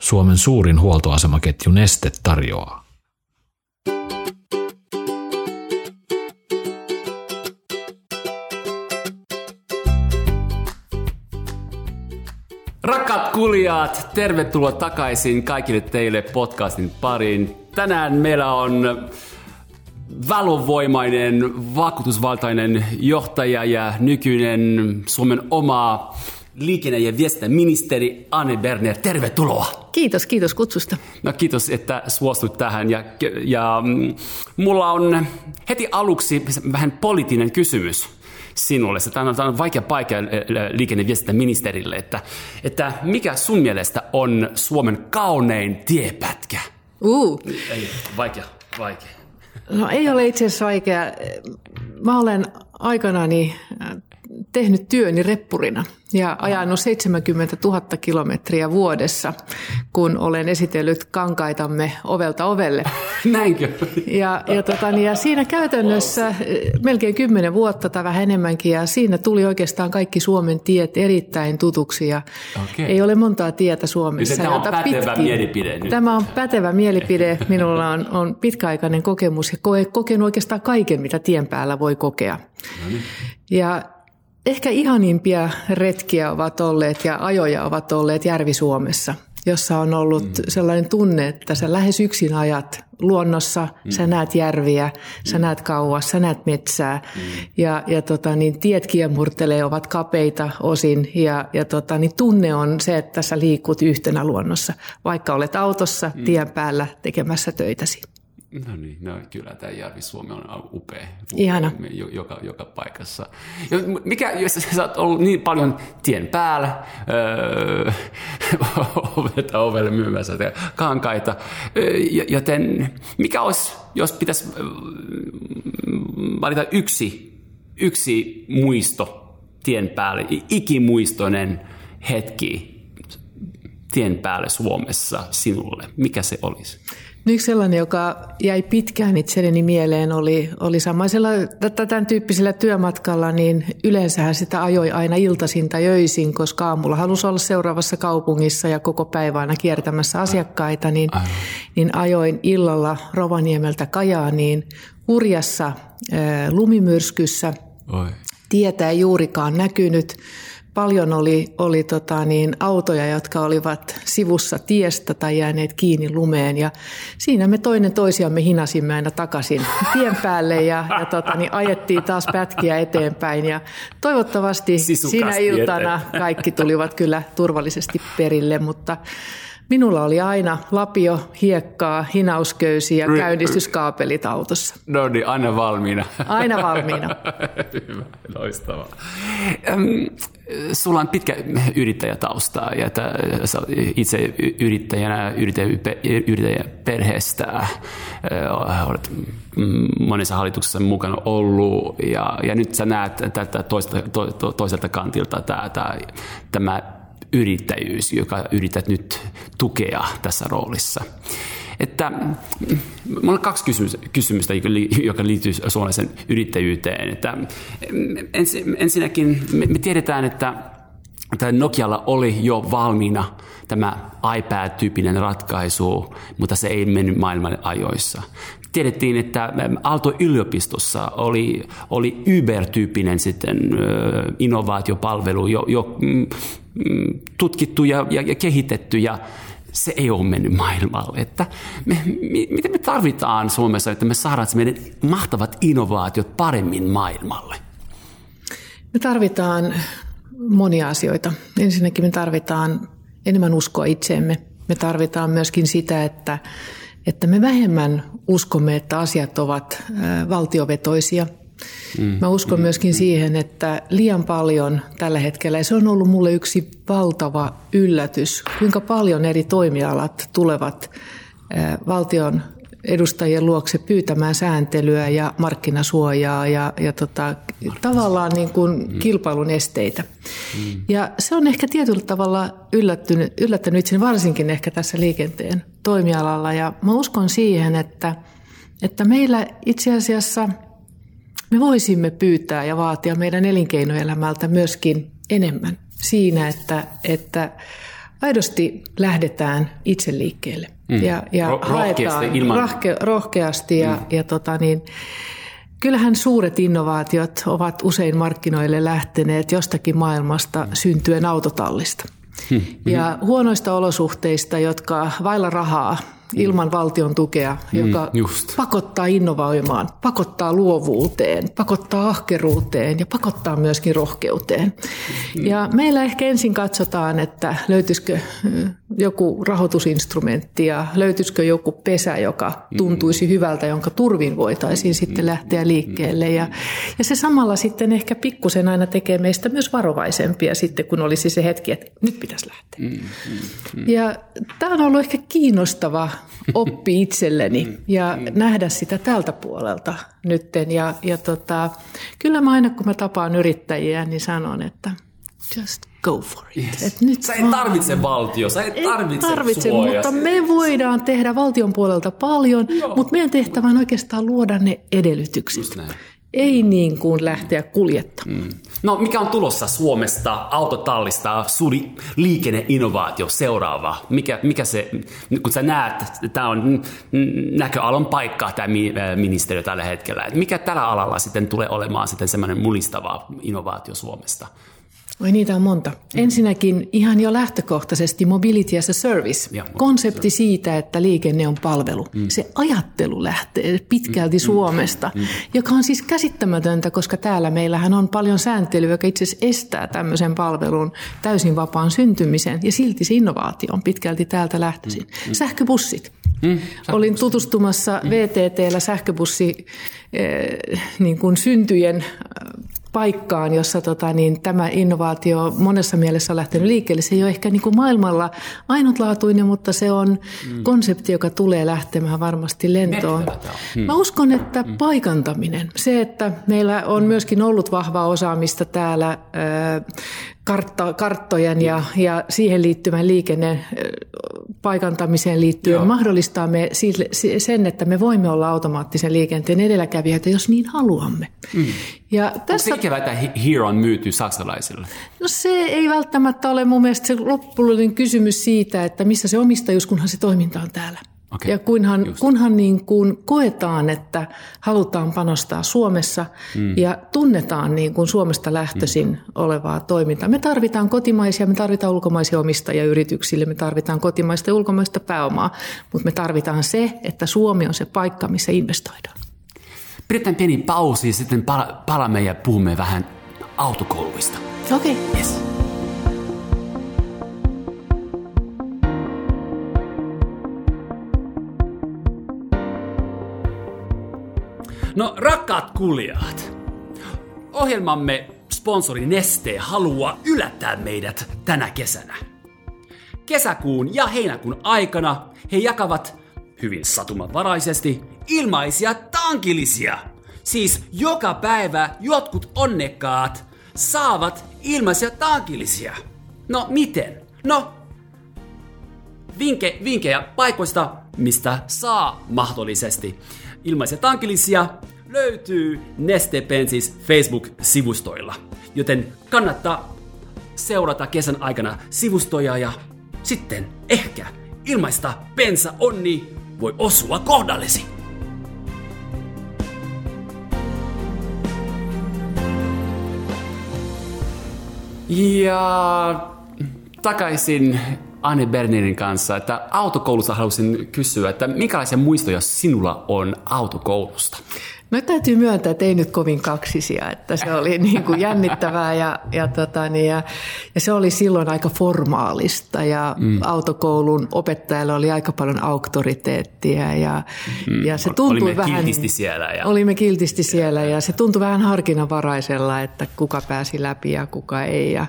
Suomen suurin huoltoasemaketju Neste tarjoaa. Rakkaat kuulijat, tervetuloa takaisin kaikille teille podcastin pariin. Tänään meillä on valovoimainen, vakuutusvaltainen johtaja ja nykyinen Suomen oma liikenne- ja viestintäministeri Anne Berner. Tervetuloa! Kiitos, kiitos kutsusta. No kiitos, että suostut tähän. Ja, ja mm, mulla on heti aluksi vähän poliittinen kysymys sinulle. Tämä on, tämä on vaikea paikka liikenne- ja viestintäministerille, että, että mikä sun mielestä on Suomen kaunein tiepätkä? Uh. Ei, vaikea, vaikea. No ei ole itse asiassa vaikea. Mä olen aikanani tehnyt työni reppurina ja ajanut 70 000 kilometriä vuodessa, kun olen esitellyt kankaitamme ovelta ovelle. Näinkö? Ja, ja, tota, niin, ja siinä käytännössä melkein kymmenen vuotta tai vähän enemmänkin, ja siinä tuli oikeastaan kaikki Suomen tiet erittäin tutuksi, ja okay. ei ole montaa tietä Suomessa. Tämä on pätevä pitkin, mielipide nyt. Tämä on pätevä mielipide. Minulla on, on pitkäaikainen kokemus ja kokenut oikeastaan kaiken, mitä tien päällä voi kokea. No niin. Ja Ehkä ihanimpia retkiä ovat olleet ja ajoja ovat olleet Järvi-Suomessa, jossa on ollut mm. sellainen tunne, että sä lähes yksin ajat luonnossa, mm. sä näet järviä, mm. sä näet kauas, sä näet metsää mm. ja, ja tota, niin tiet kiemurtelee, ovat kapeita osin ja, ja tota, niin tunne on se, että sä liikut yhtenä luonnossa, vaikka olet autossa mm. tien päällä tekemässä töitäsi. No niin, no kyllä tämä Järvi-Suomi on upea. Ihana. Joka, joka paikassa. Ja mikä, jos sä oot ollut niin paljon tien päällä, öö, ovelta ovelle myymässä kankaita, öö, joten mikä olisi, jos pitäisi valita yksi, yksi muisto tien päälle, ikimuistoinen hetki tien päälle Suomessa sinulle, mikä se olisi? No yksi sellainen, joka jäi pitkään itselleni mieleen, oli, oli samaisella tämän tyyppisellä työmatkalla, niin yleensähän sitä ajoi aina iltaisin tai öisin, koska aamulla halusi olla seuraavassa kaupungissa ja koko päivä aina kiertämässä asiakkaita, niin, niin ajoin illalla Rovaniemeltä Kajaaniin hurjassa lumimyrskyssä. Oi. Tietä ei juurikaan näkynyt paljon oli, oli tota niin, autoja, jotka olivat sivussa tiestä tai jääneet kiinni lumeen. Ja siinä me toinen toisiamme hinasimme aina takaisin tien päälle ja, ja tota niin, ajettiin taas pätkiä eteenpäin. Ja toivottavasti Sisukasti siinä iltana kaikki tulivat kyllä turvallisesti perille, mutta Minulla oli aina lapio, hiekkaa, hinausköysi ja käynnistyskaapelit autossa. No niin, aina valmiina. Aina valmiina. Hyvä, loistavaa. Sulla on pitkä yrittäjätausta ja että itse yrittäjänä, yrittäjä, perheestä olet monessa hallituksessa mukana ollut ja, ja nyt sä näet tätä toista, to, to, toiselta kantilta tämä, tämä yrittäjyys, joka yrität nyt tukea tässä roolissa. Että minulla on kaksi kysymystä, joka liittyy suomalaisen yrittäjyyteen. Että ensinnäkin me tiedetään, että että Nokialla oli jo valmiina tämä iPad-tyyppinen ratkaisu, mutta se ei mennyt maailman ajoissa. Tiedettiin, että Aalto-yliopistossa oli, oli Uber-tyyppinen sitten innovaatiopalvelu jo, jo mm, mm, tutkittu ja, ja, ja kehitetty ja se ei ole mennyt maailmalle. Että me, me, miten me tarvitaan Suomessa, että me saadaan meidän mahtavat innovaatiot paremmin maailmalle? Me tarvitaan monia asioita. Ensinnäkin me tarvitaan enemmän uskoa itseemme. Me tarvitaan myöskin sitä, että, että me vähemmän uskomme, että asiat ovat valtiovetoisia. Mm, Mä uskon mm, myöskin mm. siihen, että liian paljon tällä hetkellä, ja se on ollut mulle yksi valtava yllätys, kuinka paljon eri toimialat tulevat valtion edustajien luokse pyytämään sääntelyä ja markkinasuojaa ja, ja tota, tavallaan niin kuin mm. kilpailun esteitä. Mm. Ja se on ehkä tietyllä tavalla yllättänyt, yllättänyt itse varsinkin ehkä tässä liikenteen toimialalla. Ja mä uskon siihen, että, että meillä itse asiassa me voisimme pyytää ja vaatia meidän elinkeinoelämältä myöskin enemmän siinä, että, että aidosti lähdetään itse liikkeelle mm. ja, ja Ro- haetaan ilman... rohke, rohkeasti ja, mm. ja tota niin, Kyllähän suuret innovaatiot ovat usein markkinoille lähteneet jostakin maailmasta mm. syntyen autotallista. Hmm. Ja huonoista olosuhteista, jotka vailla rahaa ilman valtion tukea, mm, joka mm, just. pakottaa innovoimaan, pakottaa luovuuteen, pakottaa ahkeruuteen ja pakottaa myöskin rohkeuteen. Mm. Ja meillä ehkä ensin katsotaan, että löytyisikö joku rahoitusinstrumentti ja löytyisikö joku pesä, joka tuntuisi hyvältä, jonka turvin voitaisiin sitten lähteä liikkeelle. Ja, ja se samalla sitten ehkä pikkusen aina tekee meistä myös varovaisempia sitten, kun olisi se hetki, että nyt pitäisi lähteä. Ja tämä on ollut ehkä kiinnostava oppi itselleni ja nähdä sitä tältä puolelta nytten. Ja, ja tota, kyllä mä aina kun mä tapaan yrittäjiä, niin sanon, että just go for it. Yes. Et nyt sä et tarvitse valtio, sä et tarvitse, tarvitse mutta me voidaan tehdä valtion puolelta paljon, Joo. mutta meidän tehtävä on oikeastaan luoda ne edellytykset. Ei niin kuin lähteä kuljettamaan. Mm. No mikä on tulossa Suomesta autotallista suuri liikenneinnovaatio seuraava? Mikä, mikä se, kun sä näet, että tämä on näköalon paikka tämä ministeriö tällä hetkellä. Mikä tällä alalla sitten tulee olemaan sitten semmoinen mulistava innovaatio Suomesta? Oi niitä on monta. Ensinnäkin ihan jo lähtökohtaisesti mobility as a service. Ja, Konsepti siitä, että liikenne on palvelu. Mm. Se ajattelu lähtee pitkälti mm, mm Suomesta, mm, mm. joka on siis käsittämätöntä, koska täällä meillähän on paljon sääntelyä, joka itse asiassa estää tämmöisen palvelun täysin vapaan syntymisen. Ja silti se innovaatio on pitkälti täältä lähtöisin. Mm, mm. Sähköbussit. Mm, Olin tutustumassa mm. VTTllä sähköbussi eh, niin kuin syntyjen paikkaan, jossa tota, niin tämä innovaatio monessa mielessä on lähtenyt liikkeelle. Se ei ole ehkä niin kuin maailmalla ainutlaatuinen, mutta se on mm. konsepti, joka tulee lähtemään varmasti lentoon. Mm. Mä uskon, että mm. paikantaminen, se, että meillä on myöskin ollut vahvaa osaamista täällä kartta, karttojen ja, ja siihen liittyvän liikenne paikantamiseen liittyen Joo. mahdollistaa me sen, että me voimme olla automaattisen liikenteen edelläkävijöitä, jos niin haluamme. Mm. Ja tässä... Onko se ikävä, että Hero on myyty saksalaisille? No se ei välttämättä ole mun mielestä se loppujen kysymys siitä, että missä se omistajuus, kunhan se toiminta on täällä. Okay. Ja kunhan, kunhan niin kuin koetaan, että halutaan panostaa Suomessa mm. ja tunnetaan niin kuin Suomesta lähtöisin mm. olevaa toimintaa. Me tarvitaan kotimaisia, me tarvitaan ulkomaisia omistajia yrityksille, me tarvitaan kotimaista ja ulkomaista pääomaa, mutta me tarvitaan se, että Suomi on se paikka, missä investoidaan. Pidetään pieni pausi ja sitten palaamme ja puhumme vähän autokouluista. Okei. Okay. Yes. No rakkaat kuulijat, ohjelmamme sponsori Neste haluaa yllättää meidät tänä kesänä. Kesäkuun ja heinäkuun aikana he jakavat hyvin satumavaraisesti ilmaisia tankillisia. Siis joka päivä jotkut onnekkaat saavat ilmaisia tankillisia. No miten? No, vinke, vinkkejä paikoista, mistä saa mahdollisesti ilmaisia tankillisia löytyy Neste Pensis Facebook-sivustoilla. Joten kannattaa seurata kesän aikana sivustoja ja sitten ehkä ilmaista pensa onni voi osua kohdallesi. Ja takaisin Anne Bernerin kanssa, että autokoulussa halusin kysyä, että minkälaisia muistoja sinulla on autokoulusta? No täytyy myöntää, että ei nyt kovin kaksisia, että se oli niin kuin jännittävää ja, ja, tota, niin, ja, ja se oli silloin aika formaalista ja mm. autokoulun opettajalla oli aika paljon auktoriteettia ja, mm. ja se tuntui olimme vähän... kiltisti siellä. Ja... Olimme kiltisti siellä ja se tuntui vähän harkinnanvaraisella, että kuka pääsi läpi ja kuka ei ja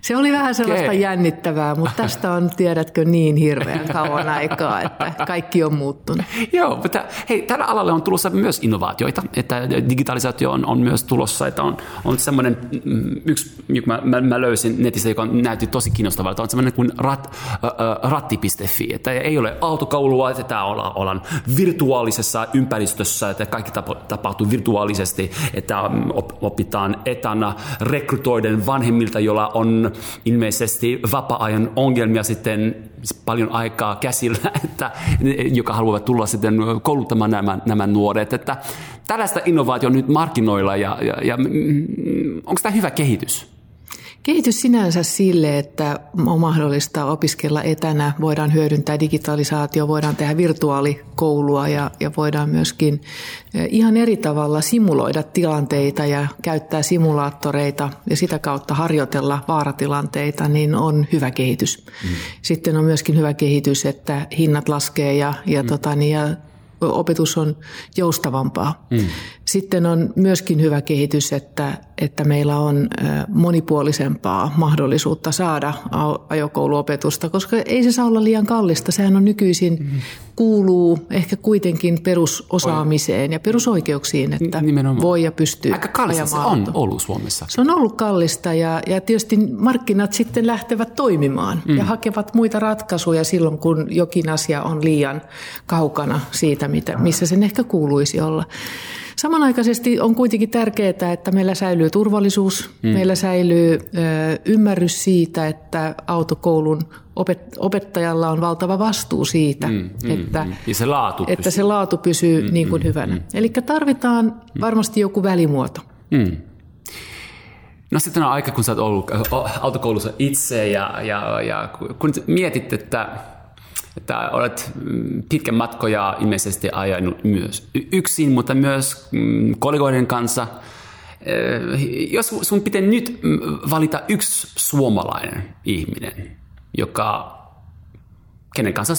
se oli vähän sellaista okay. jännittävää, mutta tästä on, tiedätkö, niin hirveän kauan aikaa, että kaikki on muuttunut. Joo, mutta hei, tällä alalla on tulossa myös innovaatioita haasteita, että digitalisaatio on, on myös tulossa, että on, on semmoinen, mm, yksi, joka mä, mä, mä löysin netistä, joka näytti tosi kiinnostavalta, on semmoinen kuin rat, äh, ratti.fi, että ei ole autokoulua, että tämä ollaan, ollaan virtuaalisessa ympäristössä, että kaikki tapahtuu virtuaalisesti, että mm, opitaan etänä rekrytoiden vanhemmilta, joilla on ilmeisesti vapaa-ajan ongelmia sitten paljon aikaa käsillä, että, joka haluavat tulla sitten kouluttamaan nämä, nämä nuoret. Että tällaista innovaatio nyt markkinoilla ja, ja, ja onko tämä hyvä kehitys? Kehitys sinänsä sille, että on mahdollista opiskella etänä, voidaan hyödyntää digitalisaatio, voidaan tehdä virtuaalikoulua ja, ja voidaan myöskin eh, ihan eri tavalla simuloida tilanteita ja käyttää simulaattoreita ja sitä kautta harjoitella vaaratilanteita, niin on hyvä kehitys. Mm. Sitten on myöskin hyvä kehitys, että hinnat laskee ja, ja, mm. tota, niin, ja opetus on joustavampaa. Mm. Sitten on myöskin hyvä kehitys, että, että meillä on monipuolisempaa mahdollisuutta saada ajokouluopetusta, koska ei se saa olla liian kallista. Sehän on nykyisin mm kuuluu ehkä kuitenkin perusosaamiseen ja perusoikeuksiin, että Nimenomaan. voi ja pystyy Aika kallista se on ollut Suomessa. Se on ollut kallista ja, ja tietysti markkinat sitten lähtevät toimimaan mm. ja hakevat muita ratkaisuja silloin, kun jokin asia on liian kaukana siitä, mitä, missä sen ehkä kuuluisi olla. Samanaikaisesti on kuitenkin tärkeää, että meillä säilyy turvallisuus, mm. meillä säilyy ö, ymmärrys siitä, että autokoulun opettajalla on valtava vastuu siitä, mm, mm, että, mm. Ja se laatu että pysyy. se laatu pysyy mm, niin kuin mm, hyvänä. Mm. Eli tarvitaan mm. varmasti joku välimuoto. Mm. No sitten on aika, kun sä oot ollut autokoulussa itse ja, ja, ja kun mietit, että että olet mm, pitkän matkoja ilmeisesti ajanut myös yksin, mutta myös mm, kollegoiden kanssa. Eh, jos sun pitää nyt mm, valita yksi suomalainen ihminen, joka kenen kanssa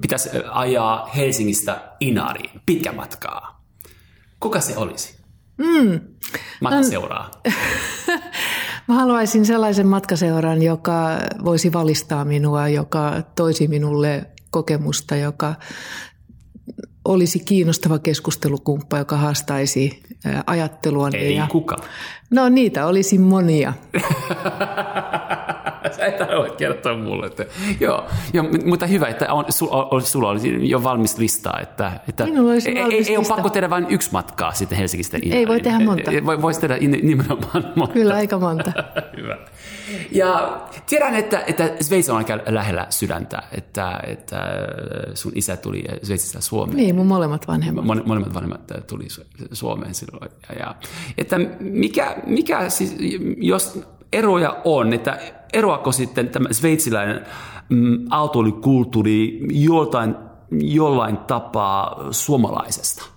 pitäisi ajaa Helsingistä Inariin pitkän matkaa, kuka se olisi? Mm. Matkaseuraa. Mä haluaisin sellaisen matkaseuran, joka voisi valistaa minua, joka toisi minulle kokemusta, joka olisi kiinnostava keskustelukumppa, joka haastaisi ajattelua. Ei ja... kuka. No niitä olisi monia. Sä et halua kertoa mulle. Että, joo, joo, mutta hyvä, että on, sulla, sulla olisi jo valmis listaa. Että, että olisi ei, valmis ei, ei ole pakko tehdä vain yksi matkaa sitten Helsingistä. Ei voi tehdä monta. Voisi tehdä nimenomaan monta. Kyllä, aika monta. hyvä. Ja tiedän, että, että Sveitsi on aika lähellä sydäntä, että, että sun isä tuli Sveitsistä Suomeen. Niin, mun molemmat vanhemmat. Mo, molemmat vanhemmat tuli Suomeen silloin. Ja, että mikä, mikä siis, jos eroja on, että eroako sitten tämä sveitsiläinen mm, autoilikulttuuri joltain, jollain tapaa suomalaisesta?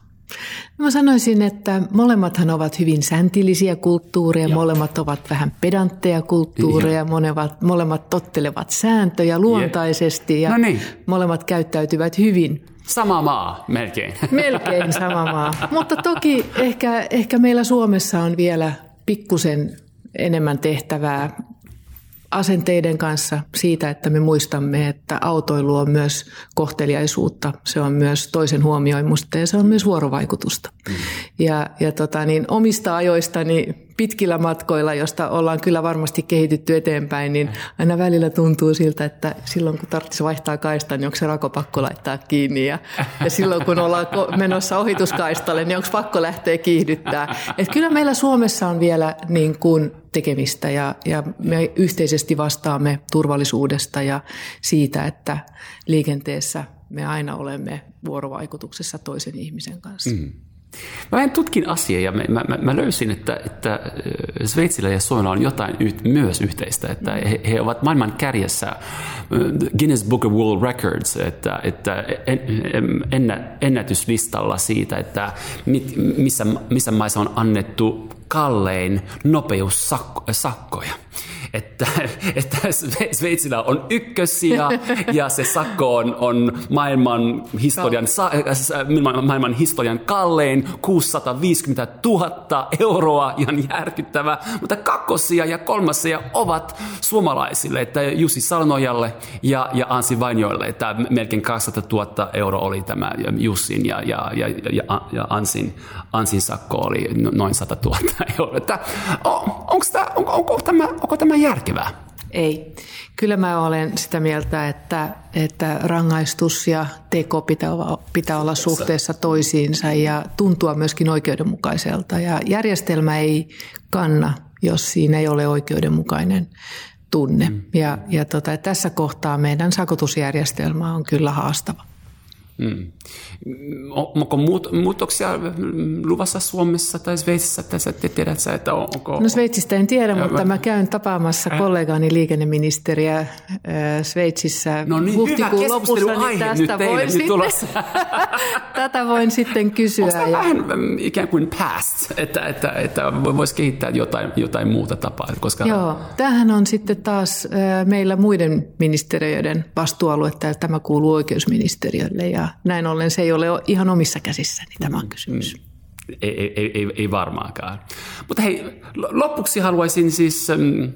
Mä sanoisin, että molemmathan ovat hyvin säntillisiä kulttuureja, Joo. molemmat ovat vähän pedantteja kulttuureja, molemmat, molemmat tottelevat sääntöjä luontaisesti ja no niin. molemmat käyttäytyvät hyvin. Sama maa, melkein. Melkein sama maa. Mutta toki ehkä, ehkä meillä Suomessa on vielä pikkusen enemmän tehtävää asenteiden kanssa siitä, että me muistamme, että autoilu on myös kohteliaisuutta, se on myös toisen huomioimusta ja se on myös vuorovaikutusta. Mm. Ja, ja tota, niin omista ajoistani pitkillä matkoilla, josta ollaan kyllä varmasti kehitytty eteenpäin, niin aina välillä tuntuu siltä, että silloin kun tarvitsisi vaihtaa kaista, niin onko se rako pakko laittaa kiinni. Ja, ja silloin kun ollaan menossa ohituskaistalle, niin onko pakko lähteä kiihdyttää. Et kyllä meillä Suomessa on vielä niin kuin tekemistä ja, ja me yhteisesti vastaamme turvallisuudesta ja siitä, että liikenteessä me aina olemme vuorovaikutuksessa toisen ihmisen kanssa. Mm. Mä en tutkin asiaa ja mä, mä, mä löysin, että, että Sveitsillä ja Suomella on jotain yht, myös yhteistä, että he, he ovat maailman kärjessä Guinness Book of World Records, että, että en, ennä, ennätyslistalla siitä, että mit, missä, missä maissa on annettu kallein nopeussakkoja. Että, että Sveitsillä on ykkössiä ja se sakko on, on maailman, historian, sa, maailman historian kallein 650 000 euroa, ihan järkyttävä, mutta kakkosia ja kolmasia ovat suomalaisille, että Jussi Salnojalle ja, ja Ansi Vainjoille, että melkein 200 000 euroa oli tämä Jussin ja, ja, ja, ja, ja Ansin, Ansin sakko oli noin 100 000 euroa. Että, onko, tämä, onko, onko, tämä, onko tämä järkevää? Ei. Kyllä mä olen sitä mieltä, että, että rangaistus ja teko pitää olla, pitää olla suhteessa toisiinsa ja tuntua myöskin oikeudenmukaiselta. Ja järjestelmä ei kanna, jos siinä ei ole oikeudenmukainen tunne. Mm. Ja, ja tota, tässä kohtaa meidän sakotusjärjestelmä on kyllä haastava. Mm. Onko muut, muutoksia luvassa Suomessa tai Sveitsissä? Tässä te tiedät sä, että onko... No Sveitsistä en tiedä, ja, mutta mä käyn tapaamassa äh. kollegaani liikenneministeriä äh, Sveitsissä no niin, huhtikuun hyvä lopussa. Niin tästä nyt teille voin sitten, tätä voin sitten kysyä. Onko ja... vähän mm, ikään kuin past, että, että, että voisi kehittää jotain, jotain muuta tapaa? Koska... Joo, tämähän on sitten taas äh, meillä muiden ministeriöiden vastuualue, tämä kuuluu oikeusministeriölle ja näin ollen se ei ole ihan omissa käsissäni tämä kysymys. Mm. Ei, ei, ei, ei varmaankaan. Mutta hei, lopuksi haluaisin siis... Mm,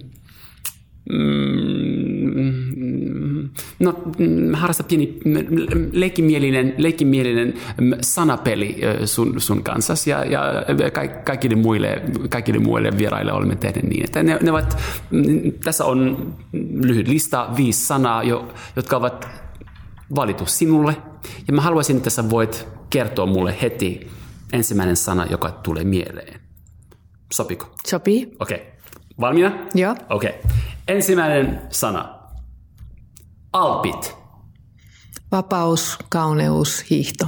no, harrasta pieni leikkimielinen, leikkimielinen sanapeli sun, sun kanssa ja, ja kaikille, muille, kaikille muille vieraille olemme tehneet niin, että ne, ne ovat, mm, tässä on lyhyt lista, viisi sanaa, jo, jotka ovat valitu sinulle. Ja mä haluaisin, että sä voit kertoa mulle heti ensimmäinen sana, joka tulee mieleen. Sopiko? Sopii. Okei. Okay. Valmiina? Joo. Okei. Okay. Ensimmäinen sana. Alpit. Vapaus, kauneus, hiihto.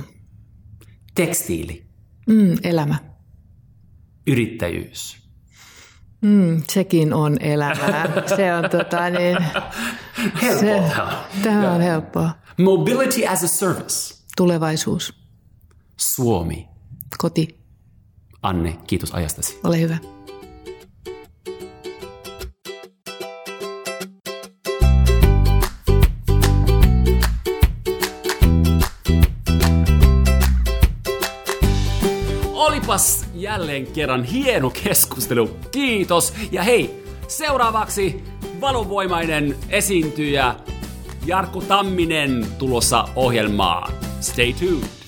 Tekstiili. Mm, elämä. Yrittäjyys. Mm, sekin on elämää. Se on tota niin... Helppoa. Se, tämä on helppoa. Mobility as a service. Tulevaisuus. Suomi. Koti. Anne, kiitos ajastasi. Ole hyvä. Olipas jälleen kerran hieno keskustelu. Kiitos. Ja hei, seuraavaksi valovoimainen esiintyjä Jarkko Tamminen tulossa ohjelmaan. Stay tuned.